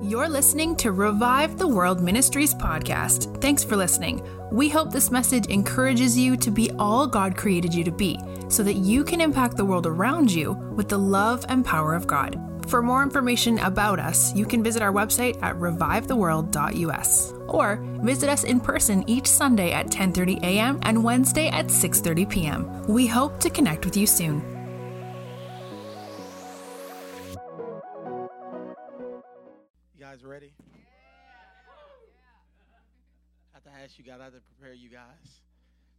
You're listening to Revive the World Ministries podcast. Thanks for listening. We hope this message encourages you to be all God created you to be so that you can impact the world around you with the love and power of God. For more information about us, you can visit our website at revivetheworld.us or visit us in person each Sunday at 10:30 a.m. and Wednesday at 6:30 p.m. We hope to connect with you soon. I have to ask you guys, I have to prepare you guys.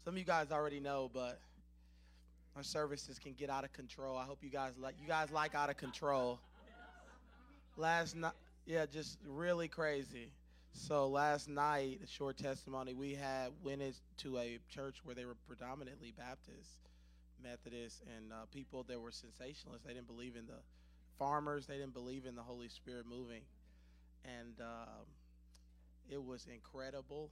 Some of you guys already know, but our services can get out of control. I hope you guys like you guys like out of control. Last night, yeah, just really crazy. So last night, a short testimony, we had went into a church where they were predominantly Baptist, Methodist, and uh, people that were cessationists. They didn't believe in the farmers. They didn't believe in the Holy Spirit moving, and um, it was incredible.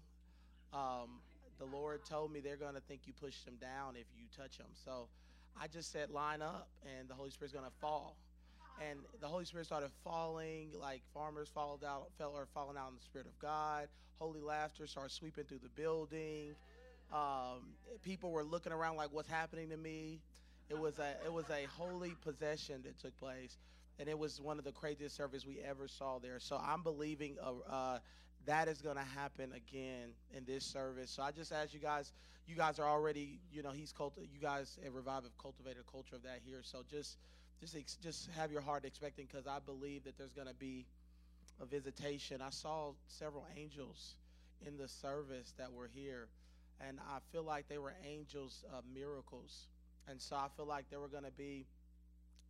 Um, the Lord told me they're going to think you push them down if you touch them. So I just said, line up, and the Holy Spirit's going to fall. And the Holy Spirit started falling, like farmers followed out, fell or falling out in the Spirit of God. Holy laughter started sweeping through the building. Um, people were looking around like, "What's happening to me?" It was a it was a holy possession that took place, and it was one of the craziest services we ever saw there. So I'm believing uh, uh, that is going to happen again in this service. So I just ask you guys, you guys are already, you know, he's cult. You guys at Revive have cultivated a culture of that here. So just just ex- just have your heart expecting because I believe that there's going to be a visitation. I saw several angels in the service that were here, and I feel like they were angels of miracles. And so I feel like there were going to be.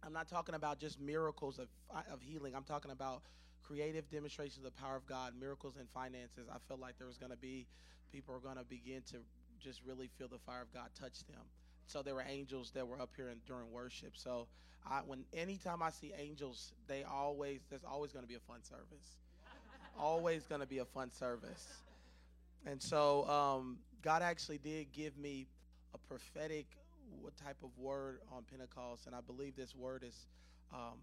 I'm not talking about just miracles of of healing. I'm talking about creative demonstrations of the power of God, miracles in finances. I feel like there was going to be people are going to begin to just really feel the fire of God touch them. So there were angels that were up here in, during worship. So I, when anytime I see angels, they always there's always going to be a fun service. always going to be a fun service. And so um, God actually did give me a prophetic what type of word on Pentecost, and I believe this word is um,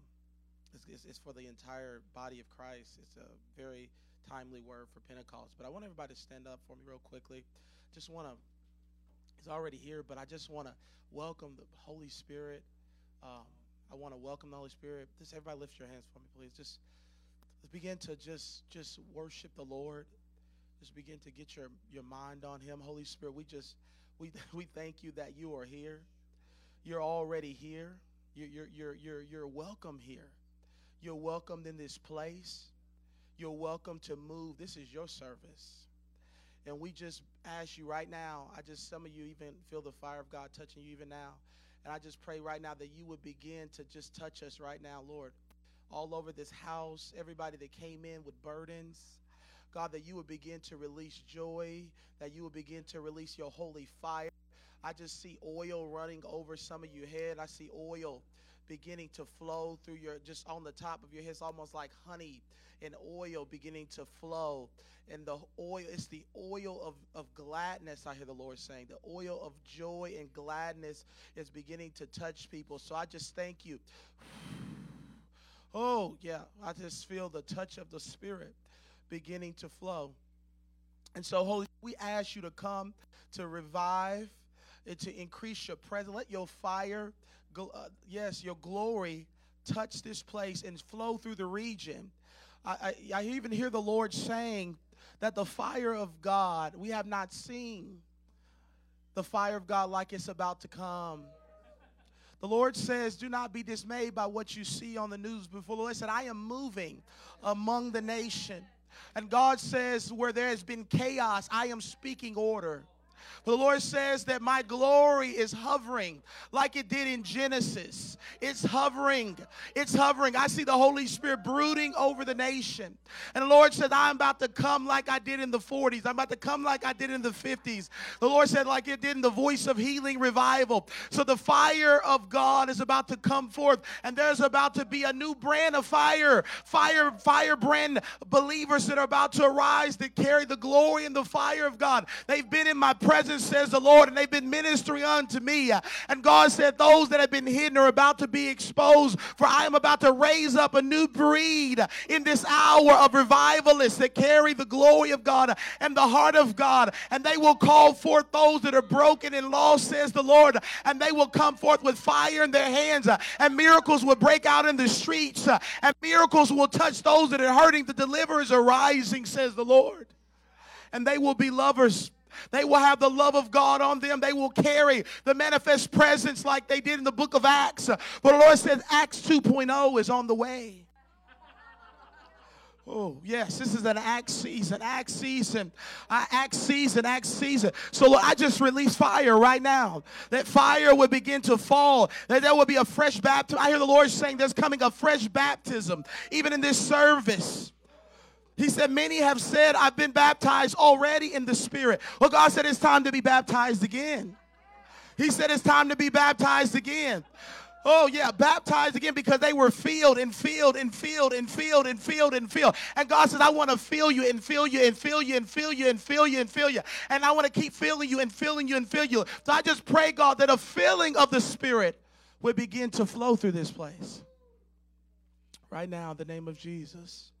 is, is for the entire body of Christ. It's a very timely word for Pentecost. But I want everybody to stand up for me real quickly. Just want to. It's already here, but I just want to welcome the Holy Spirit. Um, I want to welcome the Holy Spirit. Just everybody lift your hands for me, please. Just begin to just just worship the Lord. Just begin to get your your mind on Him, Holy Spirit. We just we we thank you that you are here. You're already here. You're you're you're you're, you're welcome here. You're welcomed in this place. You're welcome to move. This is your service. And we just ask you right now, I just, some of you even feel the fire of God touching you even now. And I just pray right now that you would begin to just touch us right now, Lord. All over this house, everybody that came in with burdens. God, that you would begin to release joy, that you would begin to release your holy fire. I just see oil running over some of your head. I see oil beginning to flow through your just on the top of your head. It's almost like honey and oil beginning to flow. And the oil, it's the oil of, of gladness, I hear the Lord saying. The oil of joy and gladness is beginning to touch people. So I just thank you. Oh, yeah, I just feel the touch of the Spirit beginning to flow. And so, Holy, we ask you to come to revive to increase your presence. Let your fire, uh, yes, your glory touch this place and flow through the region. I, I, I even hear the Lord saying that the fire of God, we have not seen the fire of God like it's about to come. The Lord says, Do not be dismayed by what you see on the news. Before the Lord said, I am moving among the nation. And God says, Where there has been chaos, I am speaking order. The Lord says that my glory is hovering like it did in Genesis. It's hovering. It's hovering. I see the Holy Spirit brooding over the nation. And the Lord said, I'm about to come like I did in the 40s. I'm about to come like I did in the 50s. The Lord said, like it did in the voice of healing revival. So the fire of God is about to come forth, and there's about to be a new brand of fire, fire, fire brand believers that are about to arise that carry the glory and the fire of God. They've been in my presence presence, says the Lord, and they've been ministering unto me. And God said, Those that have been hidden are about to be exposed, for I am about to raise up a new breed in this hour of revivalists that carry the glory of God and the heart of God. And they will call forth those that are broken and lost, says the Lord, and they will come forth with fire in their hands, and miracles will break out in the streets, and miracles will touch those that are hurting. The deliverers are rising, says the Lord. And they will be lovers they will have the love of God on them. They will carry the manifest presence like they did in the book of Acts. But the Lord says Acts 2.0 is on the way. Oh, yes, this is an act season, act season, uh, act season, act season. So, Lord, I just release fire right now. That fire would begin to fall, that there will be a fresh baptism. I hear the Lord saying there's coming a fresh baptism, even in this service. He said, Many have said, I've been baptized already in the Spirit. Well, God said, It's time to be baptized again. He said, It's time to be baptized again. Oh, yeah, baptized again because they were filled and filled and filled and filled and filled and filled. And God says, I want to fill you and fill you and fill you and fill you and fill you and fill you. And I want to keep filling you and filling you and fill you. So I just pray, God, that a filling of the Spirit would begin to flow through this place. Right now, in the name of Jesus.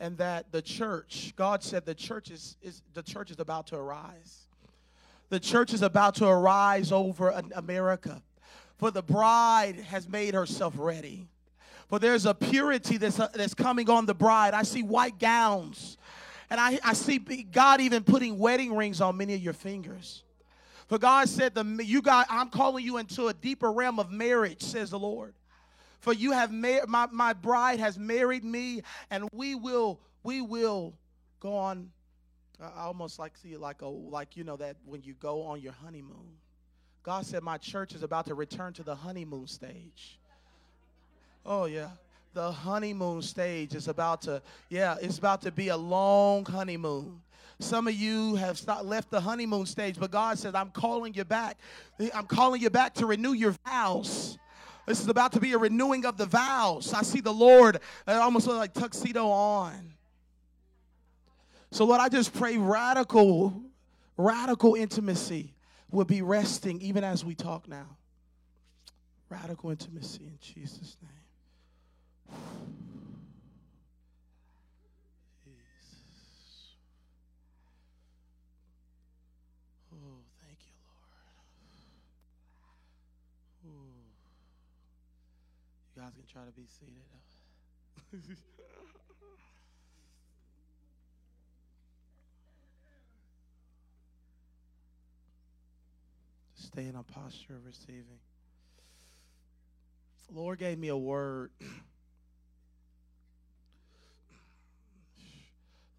And that the church, God said the church is, is the church is about to arise. The church is about to arise over America. For the bride has made herself ready. For there's a purity that's, uh, that's coming on the bride. I see white gowns. And I, I see God even putting wedding rings on many of your fingers. For God said, the, you got, I'm calling you into a deeper realm of marriage, says the Lord. For you have mar- my, my bride has married me, and we will, we will go on. I almost like see it like a like you know that when you go on your honeymoon. God said, My church is about to return to the honeymoon stage. Oh, yeah. The honeymoon stage is about to, yeah, it's about to be a long honeymoon. Some of you have stopped, left the honeymoon stage, but God said, I'm calling you back. I'm calling you back to renew your vows. This is about to be a renewing of the vows. I see the Lord uh, almost like tuxedo on. So, Lord, I just pray radical, radical intimacy will be resting even as we talk now. Radical intimacy in Jesus' name. Jesus. Oh, thank you, Lord. Ooh. You guys can try to be seated. Stay in a posture of receiving. The Lord gave me a word.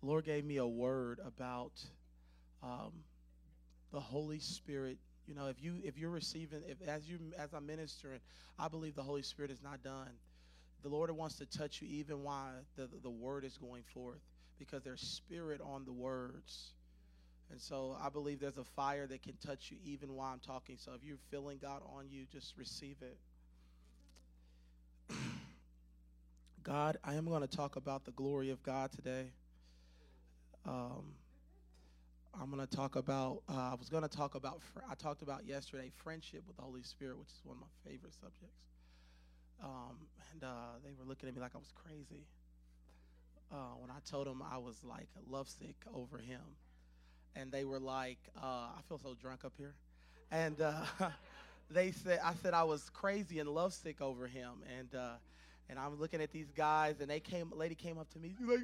The Lord gave me a word about um, the Holy Spirit. You know, if you if you're receiving, if as you as I'm ministering, I believe the Holy Spirit is not done. The Lord wants to touch you even while the, the word is going forth, because there's spirit on the words. And so I believe there's a fire that can touch you even while I'm talking. So if you're feeling God on you, just receive it. God, I am going to talk about the glory of God today. Um, I'm going to talk about, uh, I was going to talk about, I talked about yesterday friendship with the Holy Spirit, which is one of my favorite subjects. Um, and uh, they were looking at me like I was crazy uh, when I told them I was like lovesick over him and they were like, uh, I feel so drunk up here. And uh, they said, I said I was crazy and lovesick over him. And uh, and I'm looking at these guys, and they came, lady came up to me, like,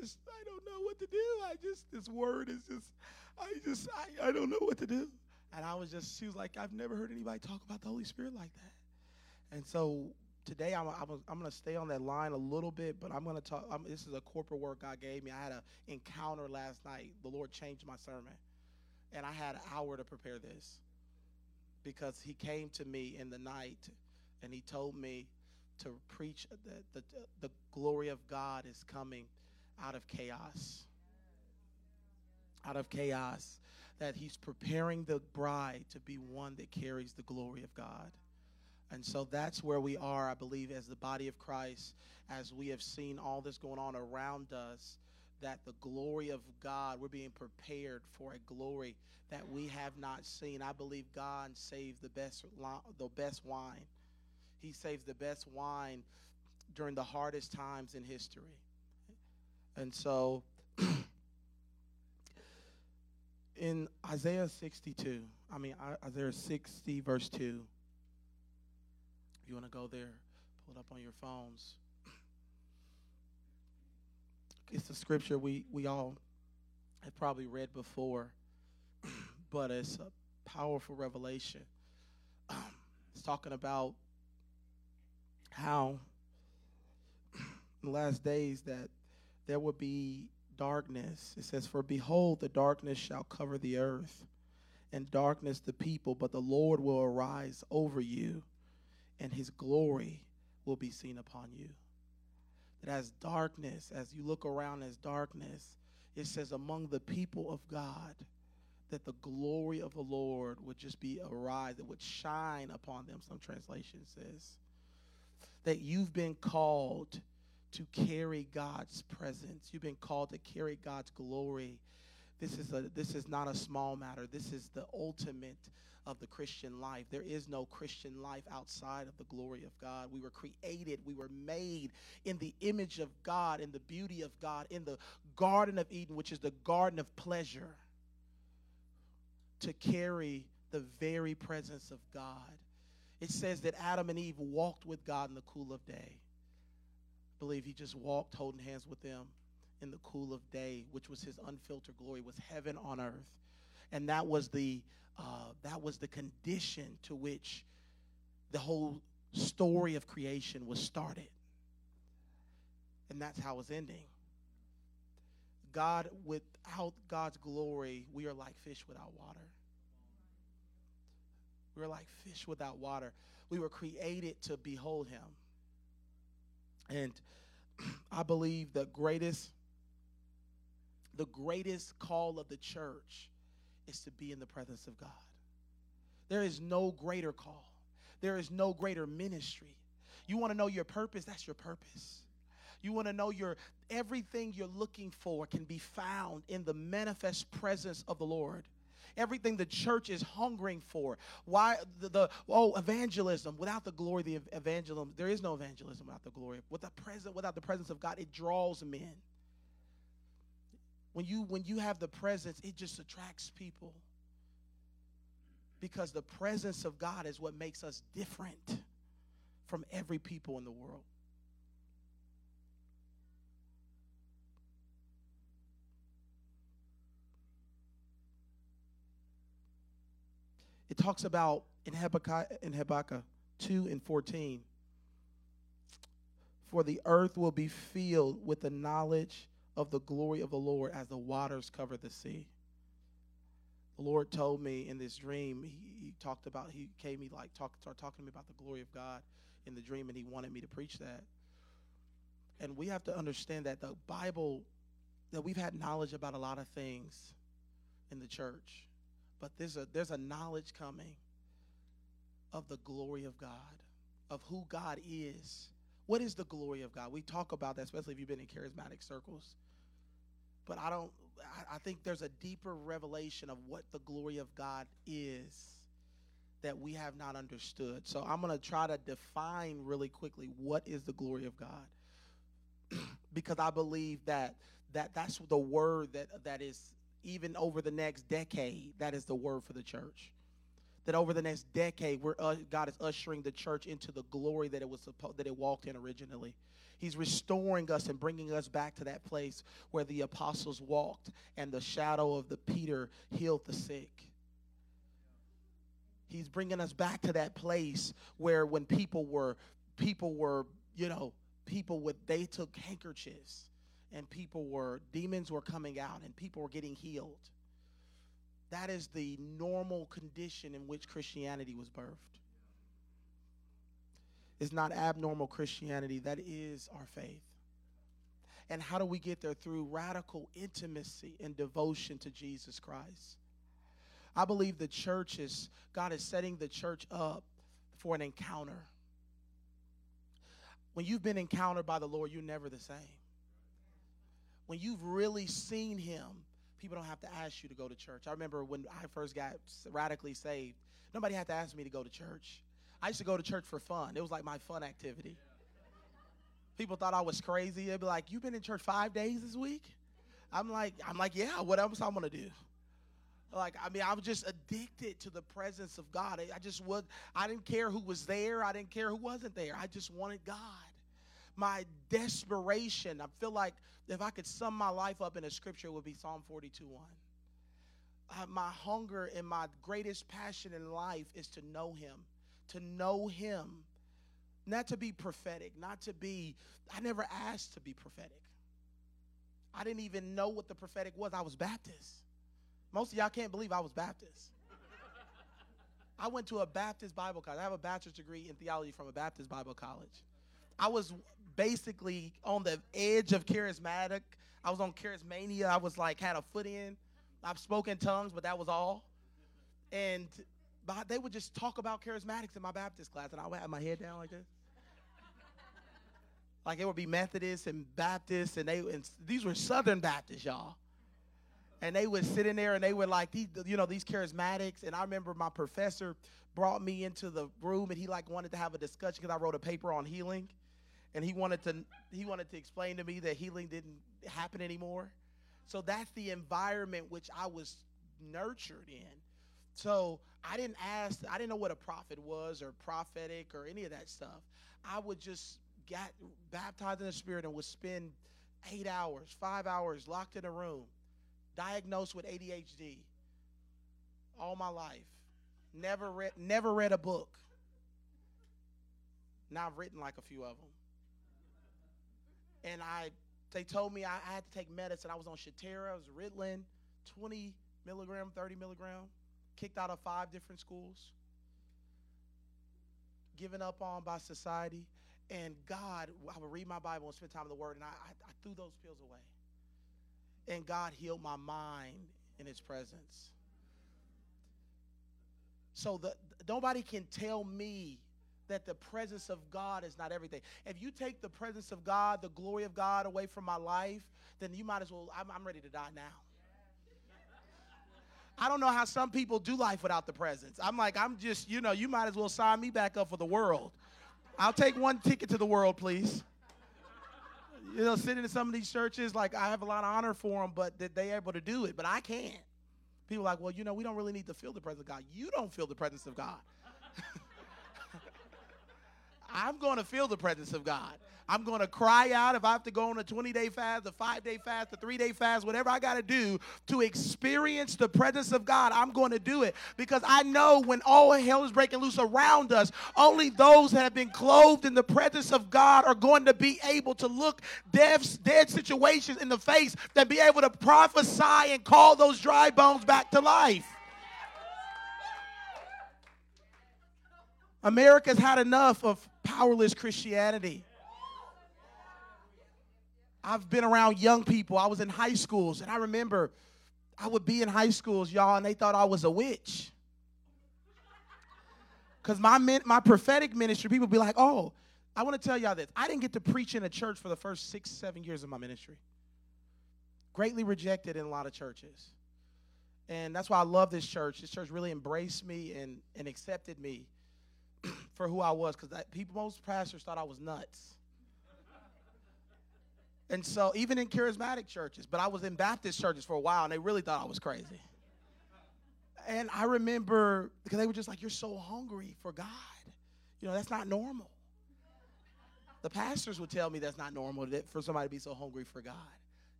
just, I don't know what to do. I just, this word is just, I just, I, I don't know what to do. And I was just, she was like, I've never heard anybody talk about the Holy Spirit like that. And so today I'm, I'm, I'm going to stay on that line a little bit, but I'm going to talk. I'm, this is a corporate work God gave me. I had an encounter last night. The Lord changed my sermon, and I had an hour to prepare this because He came to me in the night and He told me to preach that the, the glory of God is coming out of chaos. Out of chaos. That He's preparing the bride to be one that carries the glory of God. And so that's where we are, I believe, as the body of Christ, as we have seen all this going on around us, that the glory of God, we're being prepared for a glory that we have not seen. I believe God saves the best the best wine. He saves the best wine during the hardest times in history. And so in Isaiah 62, I mean Isaiah 60 verse 2. If you want to go there, pull it up on your phones. It's a scripture we, we all have probably read before, but it's a powerful revelation. it's talking about how in the last days that there will be darkness. It says, For behold, the darkness shall cover the earth, and darkness the people, but the Lord will arise over you, and his glory will be seen upon you that as darkness, as you look around as darkness, it says among the people of God that the glory of the Lord would just be arise, that would shine upon them, some translation says. That you've been called to carry God's presence. You've been called to carry God's glory. This is a this is not a small matter. This is the ultimate of the Christian life. There is no Christian life outside of the glory of God. We were created, we were made in the image of God, in the beauty of God, in the Garden of Eden, which is the garden of pleasure, to carry the very presence of God. It says that Adam and Eve walked with God in the cool of day. Believe he just walked holding hands with them in the cool of day, which was his unfiltered glory, was heaven on earth. And that was the uh, that was the condition to which the whole story of creation was started. And that's how it's ending. God, without God's glory, we are like fish without water. We're like fish without water. We were created to behold Him. And I believe the greatest, the greatest call of the church is to be in the presence of God. There is no greater call, there is no greater ministry. You want to know your purpose? That's your purpose. You want to know your everything you're looking for can be found in the manifest presence of the Lord. Everything the church is hungering for. Why the, the oh evangelism without the glory the evangelism there is no evangelism without the glory. With the present without the presence of God it draws men. When you when you have the presence, it just attracts people. Because the presence of God is what makes us different from every people in the world. Talks about in Habakkuk, in Habakkuk 2 and 14 for the earth will be filled with the knowledge of the glory of the Lord as the waters cover the sea. The Lord told me in this dream, he, he talked about, he came me like, talk, started talking to me about the glory of God in the dream, and he wanted me to preach that. And we have to understand that the Bible, that we've had knowledge about a lot of things in the church, but there's a, there's a knowledge coming of the glory of God, of who God is. What is the glory of God? We talk about that, especially if you've been in charismatic circles but I don't. I, think there's a deeper revelation of what the glory of God is that we have not understood. So I'm going to try to define really quickly what is the glory of God, because I believe that that that's the word that that is even over the next decade. That is the word for the church. That over the next decade, we're, uh, God is ushering the church into the glory that it was supposed that it walked in originally. He's restoring us and bringing us back to that place where the apostles walked and the shadow of the Peter healed the sick. He's bringing us back to that place where when people were people were, you know, people with they took handkerchiefs and people were demons were coming out and people were getting healed. That is the normal condition in which Christianity was birthed It's not abnormal Christianity, that is our faith. And how do we get there? Through radical intimacy and devotion to Jesus Christ. I believe the church is, God is setting the church up for an encounter. When you've been encountered by the Lord, you're never the same. When you've really seen him, people don't have to ask you to go to church. I remember when I first got radically saved, nobody had to ask me to go to church. I used to go to church for fun. It was like my fun activity. People thought I was crazy. They'd be like, "You've been in church five days this week?" I'm like, "I'm like, yeah. What else I'm gonna do?" Like, I mean, I was just addicted to the presence of God. I just was. I didn't care who was there. I didn't care who wasn't there. I just wanted God. My desperation. I feel like if I could sum my life up in a scripture, it would be Psalm 42 1. Uh, my hunger and my greatest passion in life is to know Him, to know Him, not to be prophetic, not to be, I never asked to be prophetic. I didn't even know what the prophetic was. I was Baptist. Most of y'all can't believe I was Baptist. I went to a Baptist Bible college. I have a bachelor's degree in theology from a Baptist Bible college. I was basically on the edge of charismatic. I was on charismania. I was like had a foot in. I've spoken tongues, but that was all. And they would just talk about charismatics in my Baptist class, and I would have my head down like this. like it would be Methodists and Baptists, and they and these were Southern Baptists, y'all. And they would sit in there, and they were like these, you know, these charismatics. And I remember my professor brought me into the room, and he like wanted to have a discussion because I wrote a paper on healing and he wanted to he wanted to explain to me that healing didn't happen anymore. So that's the environment which I was nurtured in. So I didn't ask, I didn't know what a prophet was or prophetic or any of that stuff. I would just get baptized in the spirit and would spend eight hours, five hours locked in a room, diagnosed with ADHD all my life. Never read never read a book. Now I've written like a few of them and I they told me I, I had to take medicine. I was on Strattera, I was Ritalin, 20 milligram, 30 milligram, kicked out of five different schools, given up on by society. And God, I would read my Bible and spend time in the Word, and I, I, I threw those pills away. And God healed my mind in His presence. So the, nobody can tell me that the presence of God is not everything. If you take the presence of God, the glory of God away from my life, then you might as well, I'm, I'm ready to die now. I don't know how some people do life without the presence. I'm like, I'm just, you know, you might as well sign me back up for the world. I'll take one ticket to the world, please. You know, sitting in some of these churches, like I have a lot of honor for them, but that they able to do it, but I can't. People like, well, you know, we don't really need to feel the presence of God. You don't feel the presence of God. I'm going to feel the presence of God. I'm going to cry out if I have to go on a 20 day fast, a five day fast, a three day fast, whatever I got to do to experience the presence of God. I'm going to do it because I know when all hell is breaking loose around us, only those that have been clothed in the presence of God are going to be able to look dead, dead situations in the face and be able to prophesy and call those dry bones back to life. America's had enough of powerless Christianity. I've been around young people. I was in high schools, and I remember I would be in high schools, y'all, and they thought I was a witch. Because my, my prophetic ministry, people be like, oh, I want to tell y'all this. I didn't get to preach in a church for the first six, seven years of my ministry. Greatly rejected in a lot of churches. And that's why I love this church. This church really embraced me and, and accepted me for who I was because people, most pastors thought I was nuts. And so, even in charismatic churches, but I was in Baptist churches for a while, and they really thought I was crazy. And I remember because they were just like, "You're so hungry for God, you know that's not normal." The pastors would tell me that's not normal for somebody to be so hungry for God.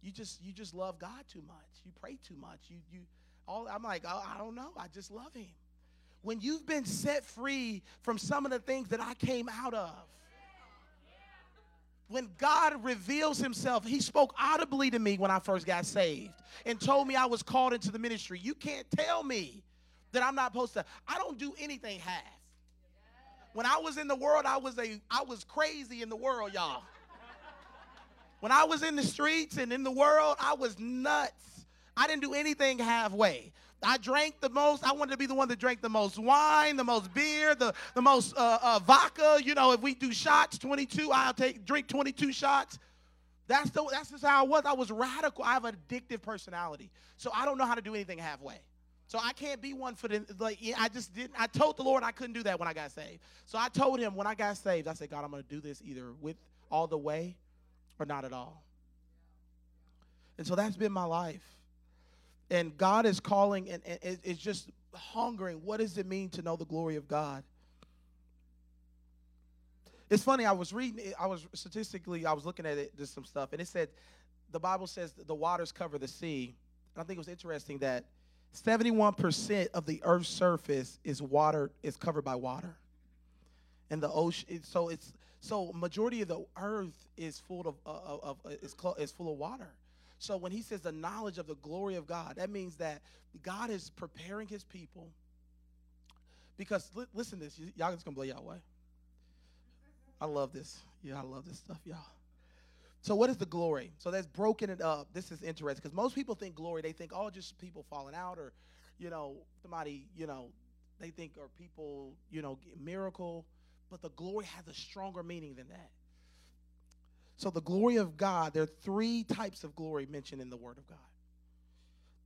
You just you just love God too much. You pray too much. You you all. I'm like, oh, I don't know. I just love Him when you've been set free from some of the things that I came out of. When God reveals himself, he spoke audibly to me when I first got saved and told me I was called into the ministry. You can't tell me that I'm not supposed to. I don't do anything half. When I was in the world, I was a I was crazy in the world, y'all. When I was in the streets and in the world, I was nuts. I didn't do anything halfway. I drank the most. I wanted to be the one that drank the most wine, the most beer, the, the most uh, uh, vodka. You know, if we do shots, 22, I'll take drink 22 shots. That's the that's just how I was. I was radical. I have an addictive personality. So I don't know how to do anything halfway. So I can't be one for the like I just didn't I told the Lord I couldn't do that when I got saved. So I told him when I got saved, I said, God, I'm gonna do this either with all the way or not at all. And so that's been my life. And God is calling and, and it's just hungering. What does it mean to know the glory of God? It's funny. I was reading. I was statistically. I was looking at it. Just some stuff, and it said, the Bible says the waters cover the sea. And I think it was interesting that 71% of the Earth's surface is water. Is covered by water. And the ocean. So it's so majority of the Earth is full of, of, of is, is full of water. So when he says the knowledge of the glory of God, that means that God is preparing his people. Because li- listen to this, y'all just gonna blow y'all away. I love this. Yeah, I love this stuff, y'all. So what is the glory? So that's broken it up. This is interesting because most people think glory, they think, oh, just people falling out or, you know, somebody, you know, they think are people, you know, miracle. But the glory has a stronger meaning than that. So the glory of God, there are three types of glory mentioned in the Word of God.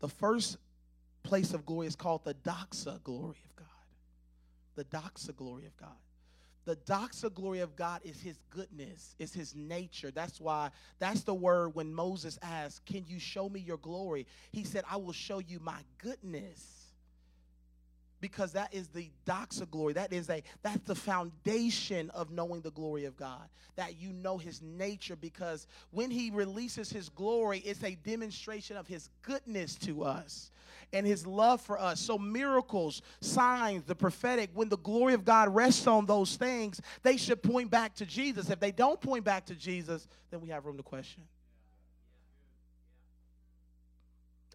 The first place of glory is called the doxa glory of God. The doxa glory of God. The doxa glory of God is his goodness, is his nature. That's why, that's the word when Moses asked, Can you show me your glory? He said, I will show you my goodness. Because that is the doxa glory. That is a that's the foundation of knowing the glory of God. That you know his nature because when he releases his glory, it's a demonstration of his goodness to us and his love for us. So, miracles, signs, the prophetic, when the glory of God rests on those things, they should point back to Jesus. If they don't point back to Jesus, then we have room to question.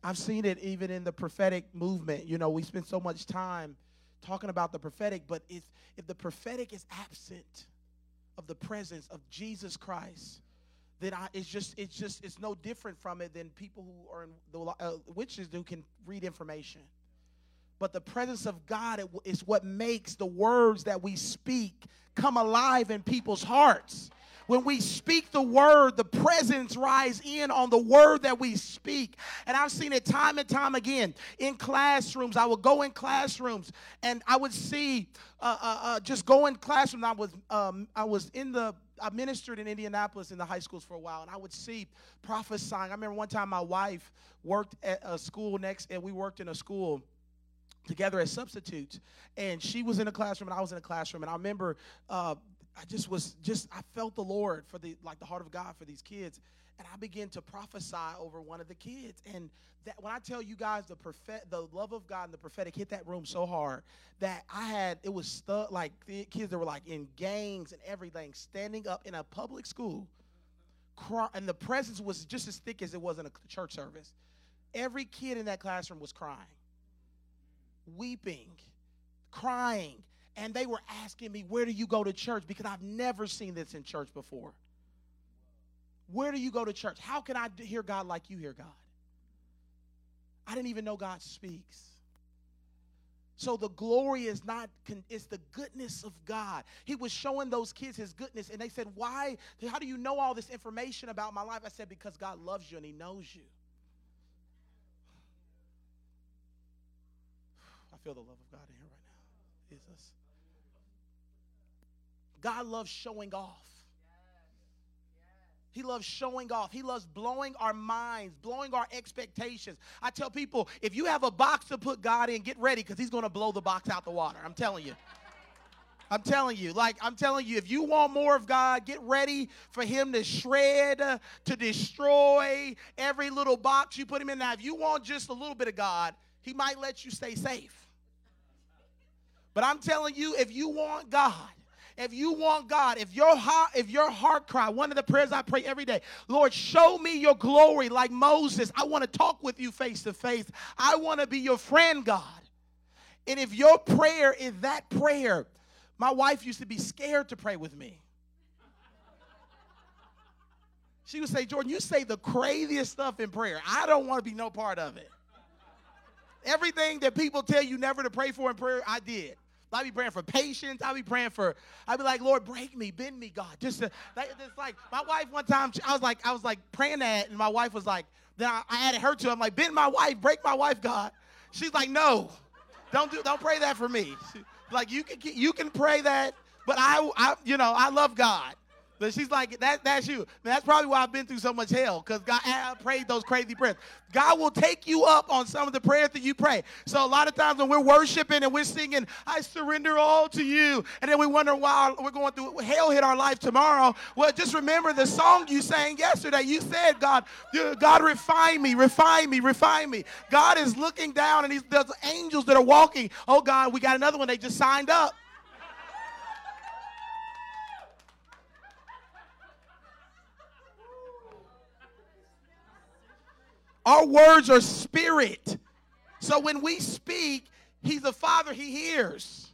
I've seen it even in the prophetic movement. You know, we spend so much time talking about the prophetic, but if, if the prophetic is absent of the presence of Jesus Christ, then I, it's just it's just it's no different from it than people who are in the uh, witches who can read information. But the presence of God is what makes the words that we speak come alive in people's hearts. When we speak the word, the presence rise in on the word that we speak. And I've seen it time and time again in classrooms. I would go in classrooms and I would see uh, uh, uh, just go in classrooms. I was um, I was in the I ministered in Indianapolis in the high schools for a while, and I would see prophesying. I remember one time my wife worked at a school next, and we worked in a school together as substitutes. And she was in a classroom, and I was in a classroom. And I remember uh, I just was just I felt the Lord for the like the heart of God for these kids, and I began to prophesy over one of the kids. And that when I tell you guys the prophet, the love of God and the prophetic hit that room so hard that I had it was stuck like kids that were like in gangs and everything, standing up in a public school, cry, and the presence was just as thick as it was in a church service. Every kid in that classroom was crying, weeping, crying and they were asking me, Where do you go to church? Because I've never seen this in church before. Where do you go to church? How can I hear God like you hear God? I didn't even know God speaks. So the glory is not, it's the goodness of God. He was showing those kids his goodness, and they said, Why? How do you know all this information about my life? I said, Because God loves you and he knows you. I feel the love of God in here right now. Jesus. God loves showing off. He loves showing off. He loves blowing our minds, blowing our expectations. I tell people if you have a box to put God in, get ready because He's going to blow the box out the water. I'm telling you. I'm telling you, like, I'm telling you, if you want more of God, get ready for Him to shred, to destroy every little box you put Him in. Now, if you want just a little bit of God, He might let you stay safe. But I'm telling you, if you want God, if you want God, if your heart, if your heart cry, one of the prayers I pray every day, Lord, show me your glory like Moses. I want to talk with you face to face. I want to be your friend, God. And if your prayer is that prayer, my wife used to be scared to pray with me. She would say, Jordan, you say the craziest stuff in prayer. I don't want to be no part of it. Everything that people tell you never to pray for in prayer, I did. I'd be praying for patience. I'd be praying for, I'd be like, Lord, break me, bend me, God. Just, to, like my wife one time, I was like, I was like praying that, and my wife was like, then I, I added her to it. I'm like, bend my wife, break my wife, God. She's like, no, don't do, don't pray that for me. She, like you can, you can pray that, but I, I, you know, I love God. But she's like, that, that's you. That's probably why I've been through so much hell, because God I prayed those crazy prayers. God will take you up on some of the prayers that you pray. So a lot of times when we're worshiping and we're singing, I surrender all to you, and then we wonder why we're going through hell hit our life tomorrow. Well, just remember the song you sang yesterday. You said, God, God refine me, refine me, refine me. God is looking down and he's there's angels that are walking. Oh God, we got another one. They just signed up. Our words are spirit. So when we speak, He's a father, He hears.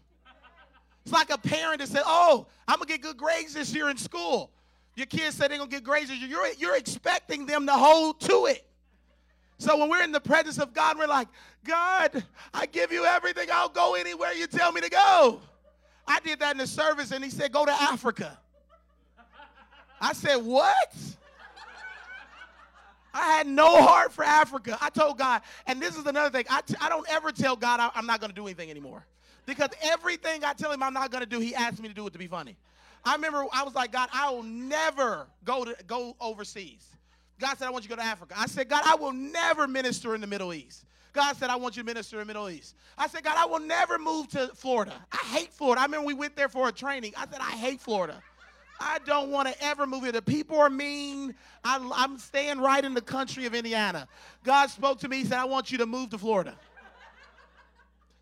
It's like a parent that said, Oh, I'm going to get good grades this year in school. Your kids said they're going to get grades. You're, you're expecting them to hold to it. So when we're in the presence of God, we're like, God, I give you everything. I'll go anywhere you tell me to go. I did that in the service, and he said, Go to Africa. I said, What? I had no heart for Africa. I told God, and this is another thing. I t- I don't ever tell God I, am not going to do anything anymore. Because everything I tell him I'm not going to do, he asks me to do it to be funny. I remember I was like, God, I will never go to go overseas. God said, I want you to go to Africa. I said, God, I will never minister in the Middle East. God said, I want you to minister in the Middle East. I said, God, I will never move to Florida. I hate Florida. I remember we went there for a training. I said, I hate Florida. I don't want to ever move here. The people are mean. I'm, I'm staying right in the country of Indiana. God spoke to me. He said, I want you to move to Florida.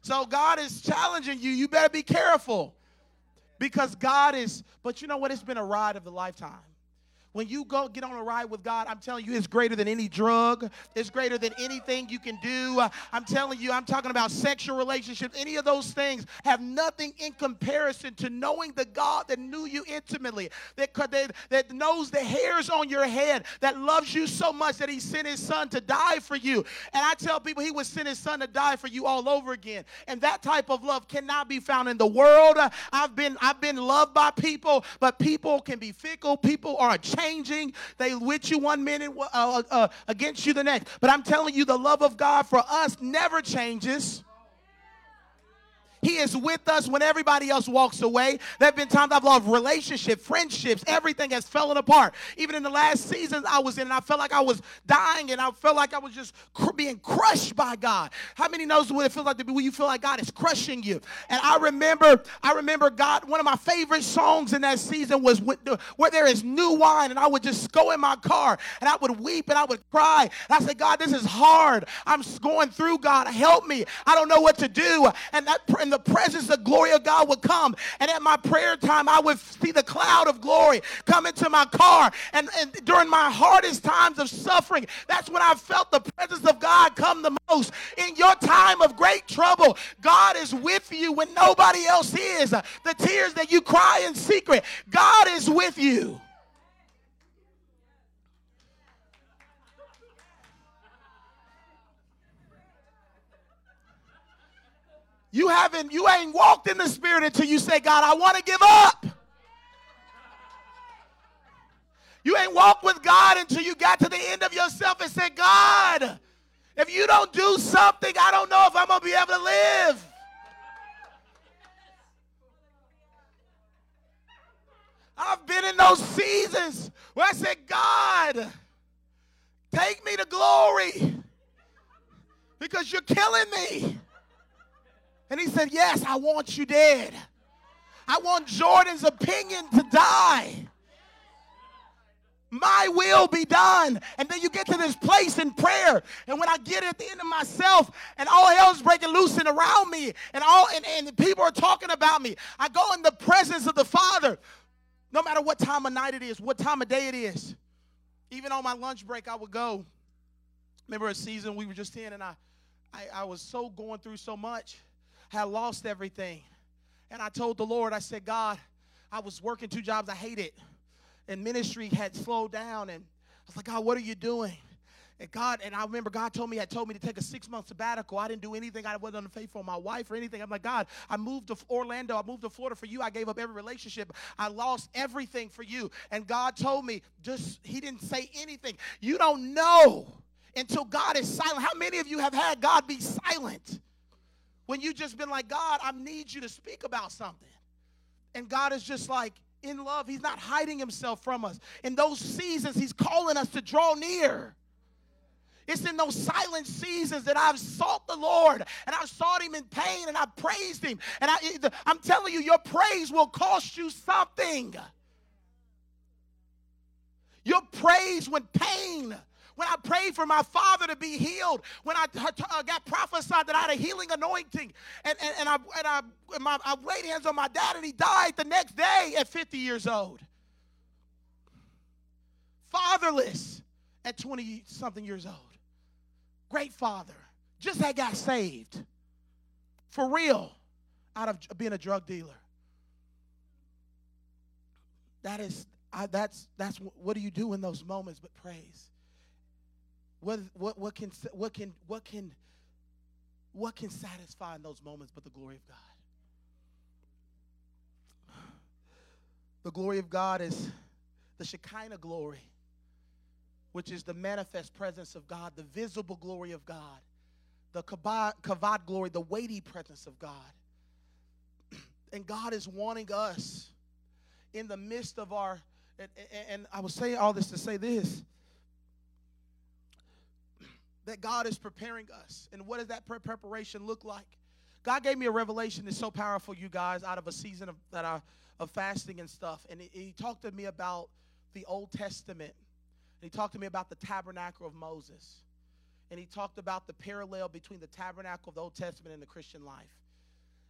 So God is challenging you. You better be careful because God is, but you know what? It's been a ride of the lifetime. When you go get on a ride with God, I'm telling you, it's greater than any drug. It's greater than anything you can do. I'm telling you, I'm talking about sexual relationships. Any of those things have nothing in comparison to knowing the God that knew you intimately, that, that, that knows the hairs on your head, that loves you so much that he sent his son to die for you. And I tell people he would send his son to die for you all over again. And that type of love cannot be found in the world. I've been I've been loved by people, but people can be fickle. People are changing. They with you one minute, uh, uh, uh, against you the next. But I'm telling you, the love of God for us never changes. He is with us when everybody else walks away. There have been times I've lost relationships, friendships, everything has fallen apart. Even in the last seasons I was in, and I felt like I was dying, and I felt like I was just cr- being crushed by God. How many knows what it feels like to be when you feel like God is crushing you? And I remember, I remember God. One of my favorite songs in that season was where there is new wine, and I would just go in my car and I would weep and I would cry. And I said, God, this is hard. I'm going through. God, help me. I don't know what to do. And that. And the presence, the glory of God would come. And at my prayer time, I would see the cloud of glory come into my car. And, and during my hardest times of suffering, that's when I felt the presence of God come the most. In your time of great trouble, God is with you when nobody else is. The tears that you cry in secret, God is with you. You haven't, you ain't walked in the spirit until you say, God, I want to give up. You ain't walked with God until you got to the end of yourself and said, God, if you don't do something, I don't know if I'm going to be able to live. I've been in those seasons where I said, God, take me to glory because you're killing me. And he said, Yes, I want you dead. I want Jordan's opinion to die. My will be done. And then you get to this place in prayer. And when I get at the end of myself and all hell's breaking loose and around me and all and, and people are talking about me, I go in the presence of the Father. No matter what time of night it is, what time of day it is. Even on my lunch break, I would go. Remember a season we were just in, and I, I, I was so going through so much had lost everything. And I told the Lord, I said, God, I was working two jobs I hated, and ministry had slowed down. And I was like, God, what are you doing? And God, and I remember God told me, had told me to take a six month sabbatical. I didn't do anything. I wasn't unfaithful on my wife or anything. I'm like, God, I moved to Orlando. I moved to Florida for you. I gave up every relationship. I lost everything for you. And God told me, just, He didn't say anything. You don't know until God is silent. How many of you have had God be silent? When you just been like, God, I need you to speak about something. And God is just like, in love, He's not hiding Himself from us. In those seasons, He's calling us to draw near. It's in those silent seasons that I've sought the Lord and I've sought Him in pain and I've praised Him. And I, I'm telling you, your praise will cost you something. Your praise when pain, when I prayed for my father to be healed, when I uh, got prophesied that I had a healing anointing, and, and, and, I, and I, and my, I laid hands on my dad and he died the next day at 50 years old. Fatherless at 20 something years old great father, just had got saved for real out of being a drug dealer. That is, I, that's that's what do you do in those moments but praise? What what what can what can what can what can satisfy in those moments but the glory of God? The glory of God is the Shekinah glory which is the manifest presence of God, the visible glory of God, the kavod glory, the weighty presence of God. And God is wanting us in the midst of our, and, and I was saying all this to say this that God is preparing us. And what does that preparation look like? God gave me a revelation that's so powerful, you guys, out of a season of, that I, of fasting and stuff. And he, he talked to me about the Old Testament and he talked to me about the tabernacle of Moses. And he talked about the parallel between the tabernacle of the Old Testament and the Christian life.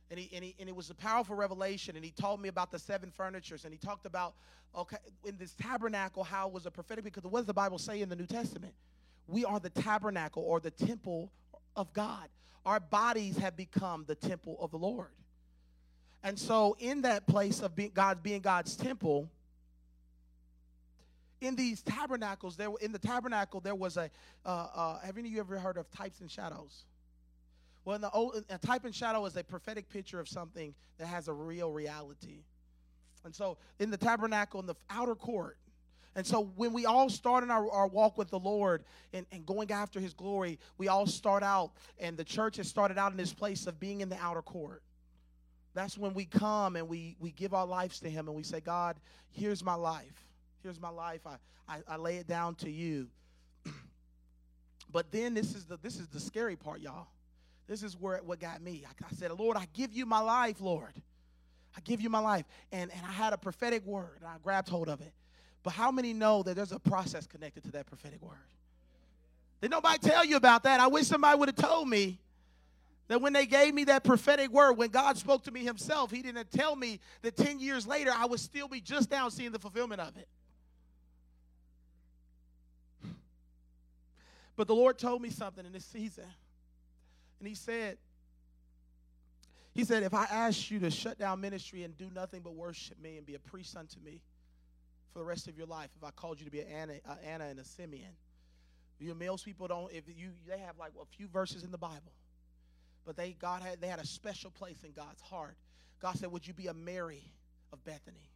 And, he, and, he, and it was a powerful revelation. And he told me about the seven furnitures. And he talked about, okay, in this tabernacle, how it was a prophetic, because what does the Bible say in the New Testament? We are the tabernacle or the temple of God. Our bodies have become the temple of the Lord. And so, in that place of being God being God's temple, in these tabernacles, there in the tabernacle there was a. Uh, uh, have any of you ever heard of types and shadows? Well, in the old, a type and shadow is a prophetic picture of something that has a real reality. And so, in the tabernacle, in the outer court, and so when we all start in our, our walk with the Lord and, and going after his glory, we all start out, and the church has started out in this place of being in the outer court. That's when we come and we, we give our lives to him and we say, God, here's my life. Here's my life. I, I, I lay it down to you. but then this is the this is the scary part, y'all. This is where what got me. I, I said, Lord, I give you my life, Lord. I give you my life. And, and I had a prophetic word, and I grabbed hold of it. But how many know that there's a process connected to that prophetic word? Did nobody tell you about that? I wish somebody would have told me that when they gave me that prophetic word, when God spoke to me Himself, He didn't tell me that 10 years later I would still be just now seeing the fulfillment of it. But the Lord told me something in this season. And He said, He said, if I ask you to shut down ministry and do nothing but worship me and be a priest unto me for the rest of your life, if I called you to be an Anna, Anna and a Simeon, you males people don't, if you, they have like a few verses in the Bible. But they, God had, they had a special place in God's heart. God said, would you be a Mary of Bethany?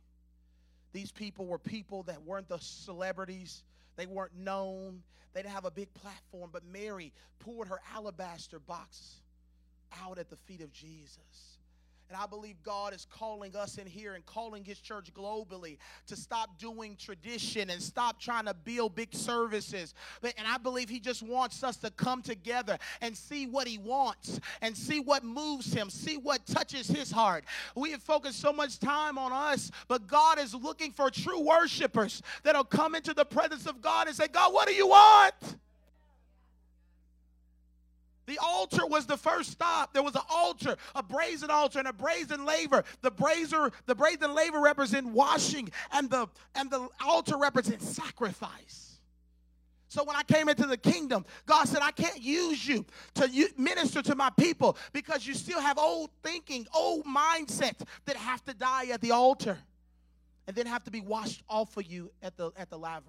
These people were people that weren't the celebrities they weren't known. They didn't have a big platform. But Mary poured her alabaster box out at the feet of Jesus. And I believe God is calling us in here and calling His church globally to stop doing tradition and stop trying to build big services. And I believe He just wants us to come together and see what He wants and see what moves Him, see what touches His heart. We have focused so much time on us, but God is looking for true worshipers that'll come into the presence of God and say, God, what do you want? The altar was the first stop. There was an altar, a brazen altar, and a brazen laver. The brazen, the brazen laver represent washing, and the and the altar represents sacrifice. So when I came into the kingdom, God said, I can't use you to minister to my people because you still have old thinking, old mindsets that have to die at the altar and then have to be washed off of you at the at the laver.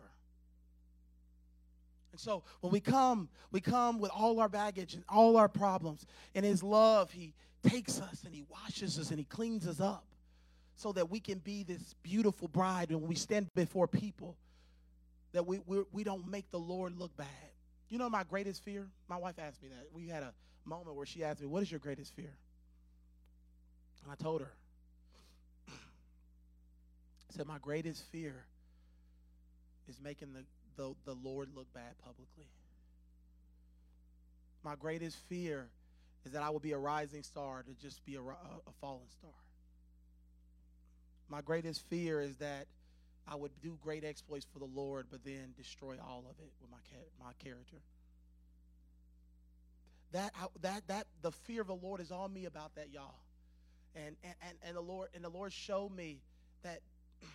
And so when we come, we come with all our baggage and all our problems. And His love, He takes us and He washes us and He cleans us up so that we can be this beautiful bride when we stand before people that we, we, we don't make the Lord look bad. You know my greatest fear? My wife asked me that. We had a moment where she asked me, What is your greatest fear? And I told her, I said, My greatest fear is making the, the, the Lord look bad publicly. My greatest fear is that I will be a rising star to just be a, a, a fallen star. My greatest fear is that I would do great exploits for the Lord, but then destroy all of it with my my character. That that that the fear of the Lord is on me about that, y'all. And and and, the Lord and the Lord showed me that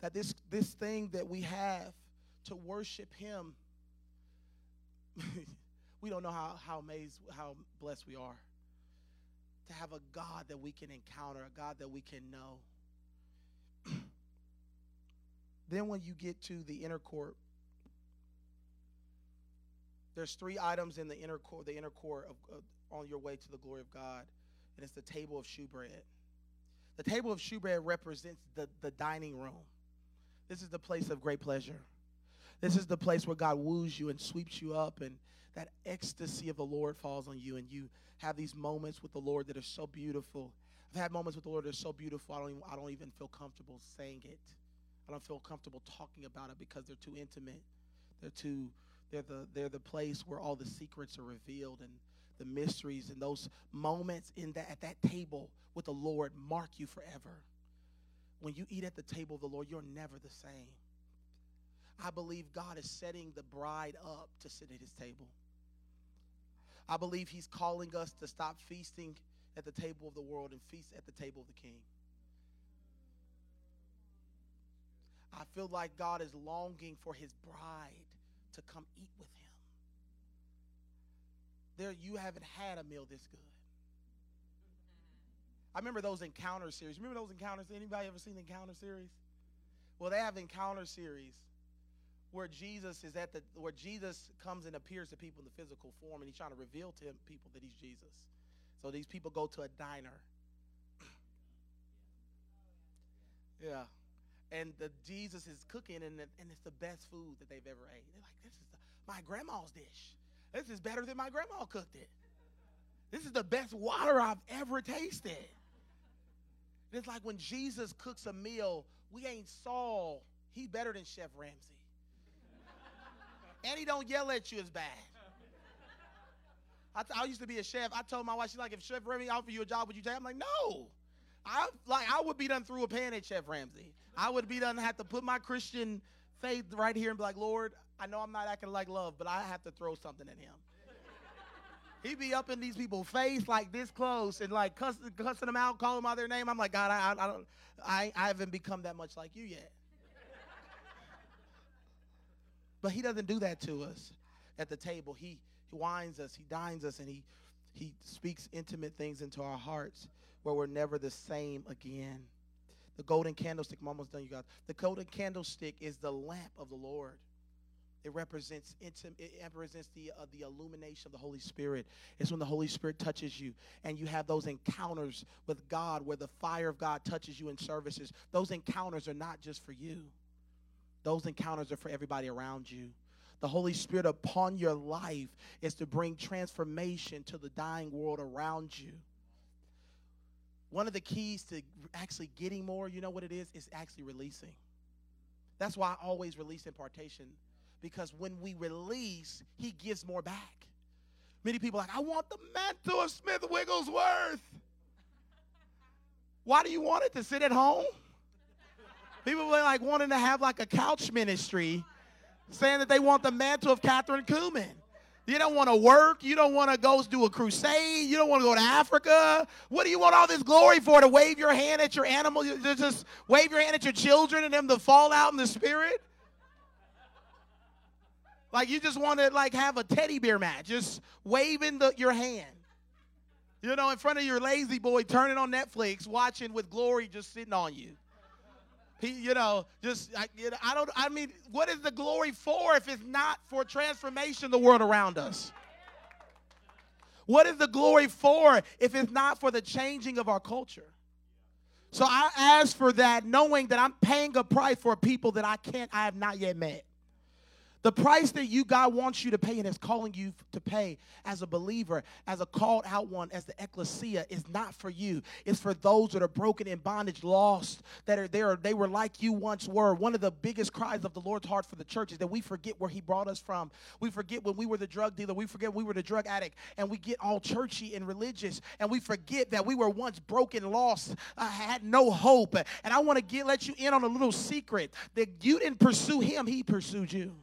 that this this thing that we have to worship Him, we don't know how how amazed how blessed we are to have a God that we can encounter, a God that we can know. then when you get to the inner court, there's three items in the inner court, the inner court of, uh, on your way to the glory of God, and it's the table of shewbread. The table of shewbread represents the, the dining room. This is the place of great pleasure. This is the place where God woos you and sweeps you up, and that ecstasy of the Lord falls on you, and you have these moments with the Lord that are so beautiful. I've had moments with the Lord that are so beautiful, I don't even, I don't even feel comfortable saying it. I don't feel comfortable talking about it because they're too intimate. They're too they're the they're the place where all the secrets are revealed and the mysteries and those moments in that at that table with the Lord mark you forever. When you eat at the table of the Lord, you're never the same. I believe God is setting the bride up to sit at his table. I believe he's calling us to stop feasting at the table of the world and feast at the table of the king. I feel like God is longing for his bride to come eat with him. There, you haven't had a meal this good. I remember those encounter series. Remember those encounters? Anybody ever seen the encounter series? Well, they have encounter series where Jesus is at the where Jesus comes and appears to people in the physical form, and he's trying to reveal to people that he's Jesus. So these people go to a diner. yeah and the Jesus is cooking, and, and it's the best food that they've ever ate. They're like, this is the, my grandma's dish. This is better than my grandma cooked it. This is the best water I've ever tasted. It's like when Jesus cooks a meal, we ain't Saul. He's better than Chef Ramsay. and he don't yell at you as bad. I, used to be a chef. I told my wife, she's like, if Chef Ramsay offer you a job, would you take? I'm like, no. I like I would be done through a pan at Chef Ramsay. I would be done have to put my Christian faith right here and be like, Lord, I know I'm not acting like love, but I have to throw something at him. He'd be up in these people's face like this close and like cussing, cussing them out, calling them out their name. I'm like, God, I, I, I don't, I, I haven't become that much like you yet. but he doesn't do that to us at the table. He, he wines us, he dines us, and he, he speaks intimate things into our hearts where we're never the same again. The golden candlestick, I'm almost done, you guys. The golden candlestick is the lamp of the Lord. It represents intim- it represents the uh, the illumination of the Holy Spirit. It's when the Holy Spirit touches you and you have those encounters with God where the fire of God touches you in services. Those encounters are not just for you. Those encounters are for everybody around you. The Holy Spirit upon your life is to bring transformation to the dying world around you. One of the keys to actually getting more, you know what it is? It's actually releasing. That's why I always release impartation because when we release, He gives more back. Many people like, I want the mantle of Smith Wigglesworth. Why do you want it to sit at home? People are like wanting to have like a couch ministry, saying that they want the mantle of Kathryn Kuhlman. You don't want to work. You don't want to go do a crusade. You don't want to go to Africa. What do you want all this glory for? To wave your hand at your animal, to just wave your hand at your children and them to fall out in the spirit? Like you just want to like have a teddy bear match, just waving the, your hand. You know, in front of your lazy boy turning on Netflix, watching with glory just sitting on you. He, you know, just I, you know, I don't. I mean, what is the glory for if it's not for transformation the world around us? What is the glory for if it's not for the changing of our culture? So I ask for that, knowing that I'm paying a price for people that I can't, I have not yet met. The price that you God wants you to pay and is calling you to pay as a believer, as a called out one, as the ecclesia, is not for you. It's for those that are broken in bondage, lost, that are there. They were like you once were. One of the biggest cries of the Lord's heart for the church is that we forget where He brought us from. We forget when we were the drug dealer. We forget we were the drug addict, and we get all churchy and religious, and we forget that we were once broken, lost, uh, had no hope. And I want to get let you in on a little secret that you didn't pursue Him; He pursued you.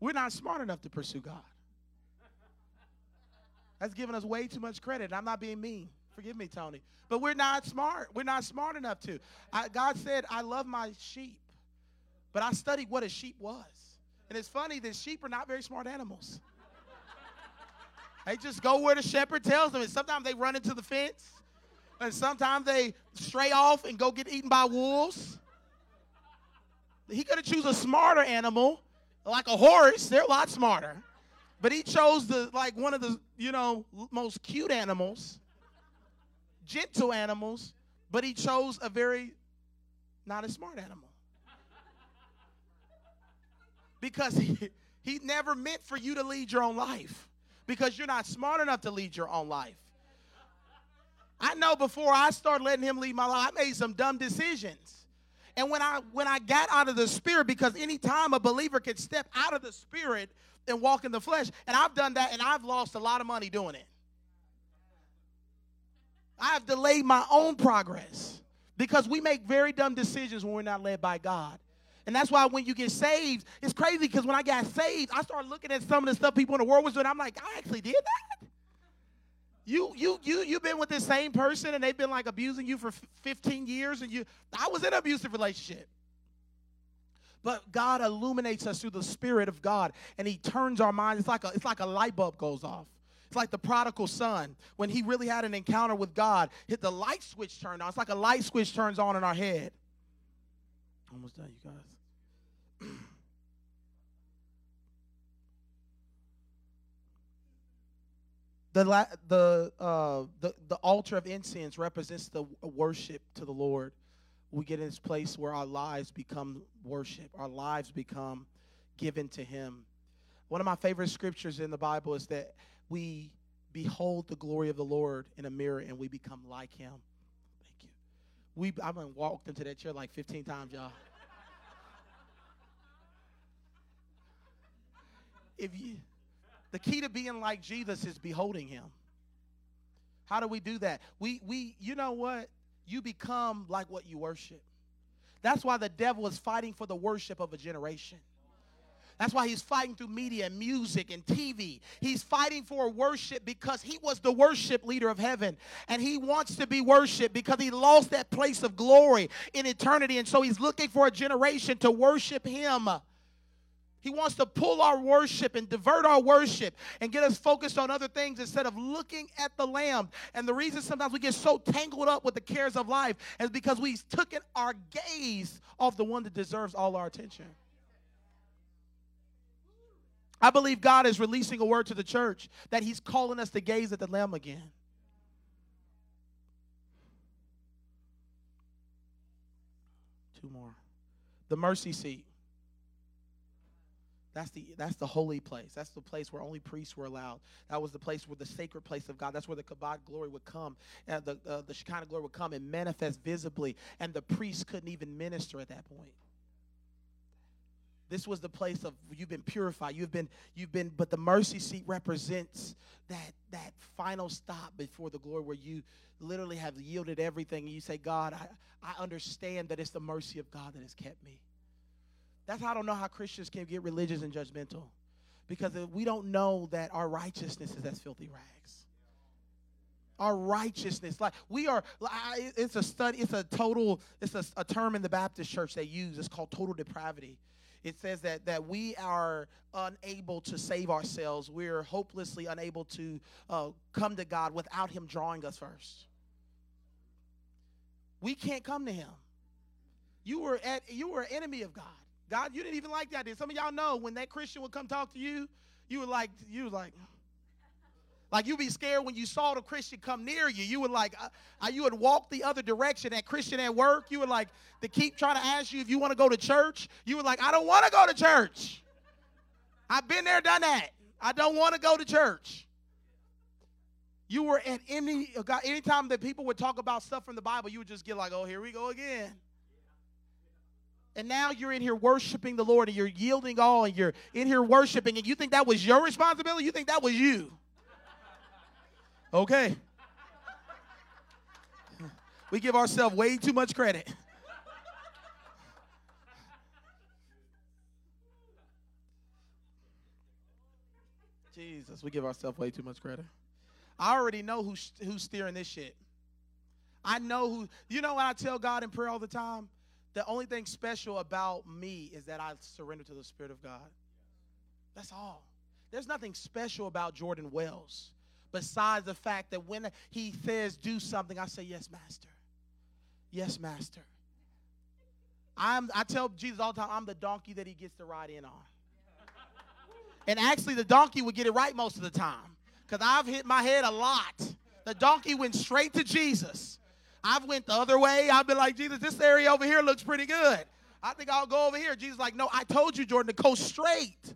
We're not smart enough to pursue God. That's giving us way too much credit. I'm not being mean. Forgive me, Tony. But we're not smart. We're not smart enough to. I, God said, I love my sheep. But I studied what a sheep was. And it's funny that sheep are not very smart animals. they just go where the shepherd tells them. And sometimes they run into the fence. And sometimes they stray off and go get eaten by wolves. He could have choose a smarter animal like a horse, they're a lot smarter. But he chose the like one of the, you know, most cute animals, gentle animals, but he chose a very not a smart animal. Because he, he never meant for you to lead your own life. Because you're not smart enough to lead your own life. I know before I started letting him lead my life, I made some dumb decisions. And when I when I got out of the spirit, because anytime a believer can step out of the spirit and walk in the flesh, and I've done that and I've lost a lot of money doing it. I have delayed my own progress because we make very dumb decisions when we're not led by God. And that's why when you get saved, it's crazy because when I got saved, I started looking at some of the stuff people in the world was doing. I'm like, I actually did that. You you you you've been with the same person and they've been like abusing you for 15 years and you I was in an abusive relationship. But God illuminates us through the spirit of God and he turns our minds it's like a it's like a light bulb goes off. It's like the prodigal son when he really had an encounter with God, hit the light switch turned on. It's like a light switch turns on in our head. Almost done, you guys. The, the, uh, the, the altar of incense represents the worship to the Lord. We get in this place where our lives become worship, our lives become given to Him. One of my favorite scriptures in the Bible is that we behold the glory of the Lord in a mirror and we become like Him. Thank you. We, I've been walked into that chair like 15 times, y'all. if you the key to being like Jesus is beholding him. How do we do that? We we you know what? You become like what you worship. That's why the devil is fighting for the worship of a generation. That's why he's fighting through media and music and TV. He's fighting for worship because he was the worship leader of heaven. And he wants to be worshiped because he lost that place of glory in eternity. And so he's looking for a generation to worship him. He wants to pull our worship and divert our worship and get us focused on other things instead of looking at the Lamb. And the reason sometimes we get so tangled up with the cares of life is because we've taken our gaze off the one that deserves all our attention. I believe God is releasing a word to the church that He's calling us to gaze at the Lamb again. Two more. The mercy seat. That's the that's the holy place. That's the place where only priests were allowed. That was the place where the sacred place of God. That's where the kabod glory would come, and the uh, the Shekinah glory would come and manifest visibly, and the priests couldn't even minister at that point. This was the place of you've been purified. You've been you've been, but the mercy seat represents that that final stop before the glory where you literally have yielded everything, and you say, God, I I understand that it's the mercy of God that has kept me. That's how I don't know how Christians can get religious and judgmental. Because we don't know that our righteousness is as filthy rags. Our righteousness, like we are, it's a study, it's a total, it's a, a term in the Baptist church they use. It's called total depravity. It says that that we are unable to save ourselves. We're hopelessly unable to uh, come to God without Him drawing us first. We can't come to Him. You were at you were an enemy of God. God, you didn't even like that. Did some of y'all know when that Christian would come talk to you, you were like, you were like, like you'd be scared when you saw the Christian come near you. You would like, uh, uh, you would walk the other direction. That Christian at work, you would like to keep trying to ask you if you want to go to church. You were like, I don't want to go to church. I've been there, done that. I don't want to go to church. You were at any God. Anytime that people would talk about stuff from the Bible, you would just get like, oh, here we go again. And now you're in here worshiping the Lord and you're yielding all and you're in here worshiping and you think that was your responsibility? You think that was you? Okay. We give ourselves way too much credit. Jesus, we give ourselves way too much credit. I already know who's, who's steering this shit. I know who, you know what I tell God in prayer all the time? The only thing special about me is that I surrender to the Spirit of God. That's all. There's nothing special about Jordan Wells besides the fact that when he says do something, I say, Yes, Master. Yes, Master. I'm, I tell Jesus all the time, I'm the donkey that he gets to ride in on. And actually, the donkey would get it right most of the time because I've hit my head a lot. The donkey went straight to Jesus. I've went the other way. I've been like, Jesus, this area over here looks pretty good. I think I'll go over here. Jesus like, no, I told you, Jordan, to go straight.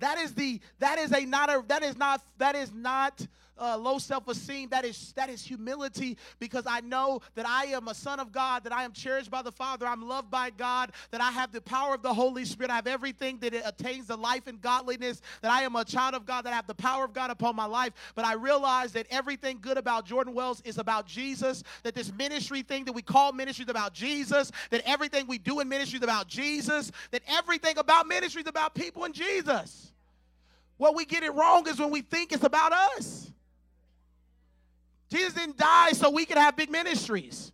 That is the that is a not a that is not that is not uh, low self-esteem. That is that is humility because I know that I am a son of God, that I am cherished by the Father, I'm loved by God, that I have the power of the Holy Spirit, I have everything that attains the life and godliness, that I am a child of God, that I have the power of God upon my life. But I realize that everything good about Jordan Wells is about Jesus, that this ministry thing that we call ministry is about Jesus, that everything we do in ministry is about Jesus, that everything about ministry is about people and Jesus. What we get it wrong is when we think it's about us. Jesus didn't die so we could have big ministries.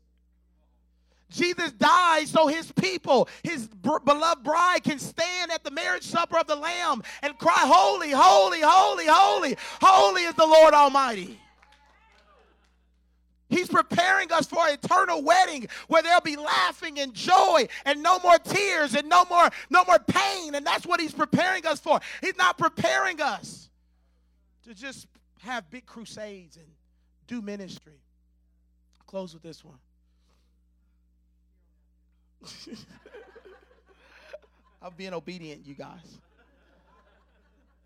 Jesus died so his people, his br- beloved bride, can stand at the marriage supper of the Lamb and cry, Holy, holy, holy, holy, holy is the Lord Almighty. He's preparing us for an eternal wedding where there'll be laughing and joy and no more tears and no more no more pain and that's what he's preparing us for. He's not preparing us to just have big crusades and do ministry. Close with this one. I'm being obedient, you guys.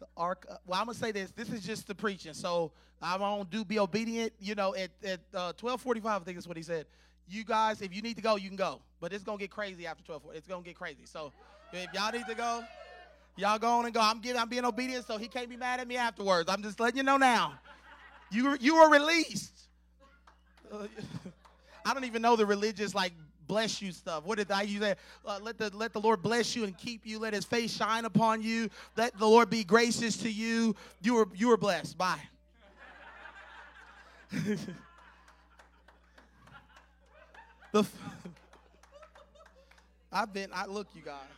The ark. Uh, well, I'm gonna say this. This is just the preaching. So I won't do be obedient. You know, at at uh, 12:45, I think is what he said. You guys, if you need to go, you can go. But it's gonna get crazy after 12. It's gonna get crazy. So if y'all need to go, y'all go on and go. I'm giving. I'm being obedient, so he can't be mad at me afterwards. I'm just letting you know now. You you were released. Uh, I don't even know the religious like bless you stuff. What did I use that? Uh, let the let the Lord bless you and keep you. Let His face shine upon you. Let the Lord be gracious to you. You were you were blessed. Bye. the, I've been. I look, you guys.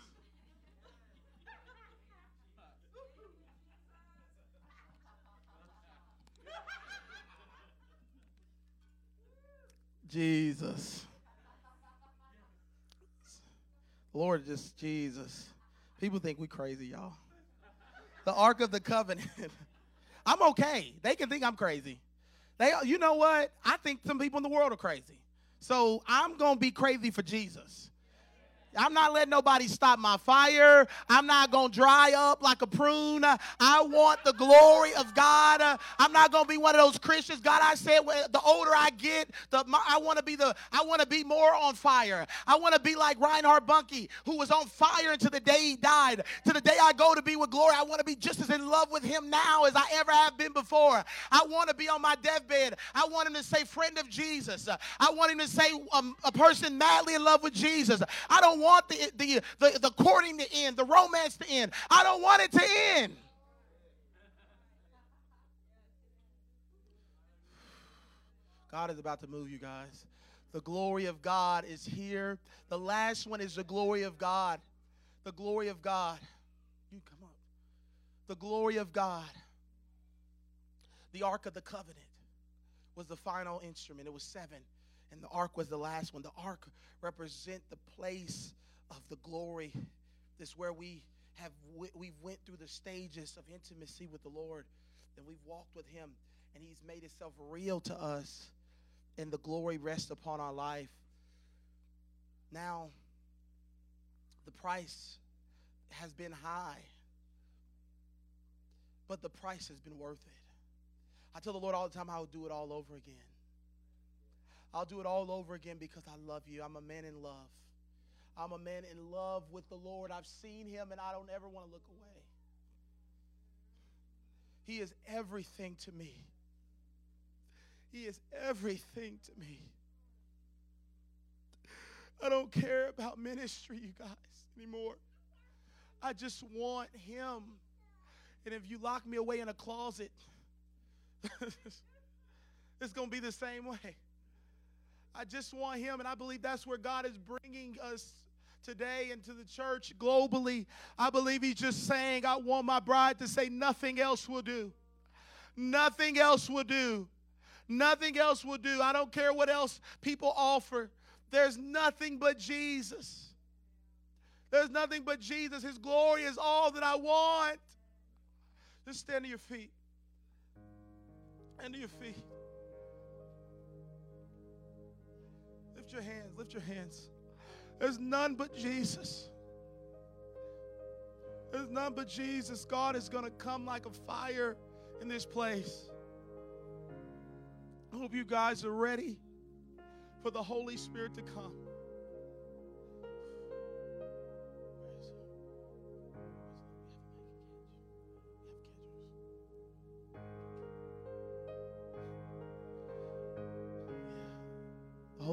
Jesus. Lord, just Jesus. People think we crazy, y'all. The Ark of the Covenant. I'm okay. They can think I'm crazy. They, you know what? I think some people in the world are crazy. So I'm gonna be crazy for Jesus. I'm not letting nobody stop my fire. I'm not going to dry up like a prune. I want the glory of God. I'm not going to be one of those Christians. God, I said, the older I get, the I want to be the I want to be more on fire. I want to be like Reinhard Bonnke, who was on fire until the day he died. To the day I go to be with glory, I want to be just as in love with him now as I ever have been before. I want to be on my deathbed. I want him to say, friend of Jesus. I want him to say, um, a person madly in love with Jesus. I don't want the, the, the, the courting to end, the romance to end. I don't want it to end. God is about to move you guys. The glory of God is here. The last one is the glory of God. The glory of God. You come up. The glory of God. The Ark of the Covenant was the final instrument. It was seven. And the ark was the last one. The ark represent the place of the glory. This where we have we've went through the stages of intimacy with the Lord, and we've walked with Him, and He's made Himself real to us, and the glory rests upon our life. Now, the price has been high, but the price has been worth it. I tell the Lord all the time I'll do it all over again. I'll do it all over again because I love you. I'm a man in love. I'm a man in love with the Lord. I've seen him and I don't ever want to look away. He is everything to me. He is everything to me. I don't care about ministry, you guys, anymore. I just want him. And if you lock me away in a closet, it's going to be the same way. I just want him, and I believe that's where God is bringing us today into the church globally. I believe he's just saying, I want my bride to say, nothing else will do. Nothing else will do. Nothing else will do. I don't care what else people offer. There's nothing but Jesus. There's nothing but Jesus. His glory is all that I want. Just stand to your feet. Stand to your feet. Lift your hands. Lift your hands. There's none but Jesus. There's none but Jesus. God is going to come like a fire in this place. I hope you guys are ready for the Holy Spirit to come.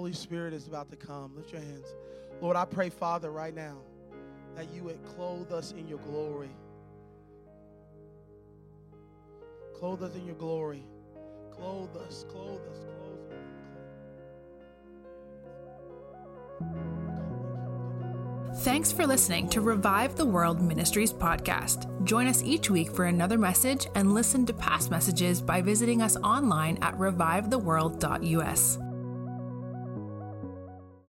Holy Spirit is about to come. Lift your hands. Lord, I pray, Father, right now that you would clothe us in your glory. Clothe us in your glory. Clothe us, clothe us, clothe us. Thanks for listening to Revive the World Ministries podcast. Join us each week for another message and listen to past messages by visiting us online at revivetheworld.us.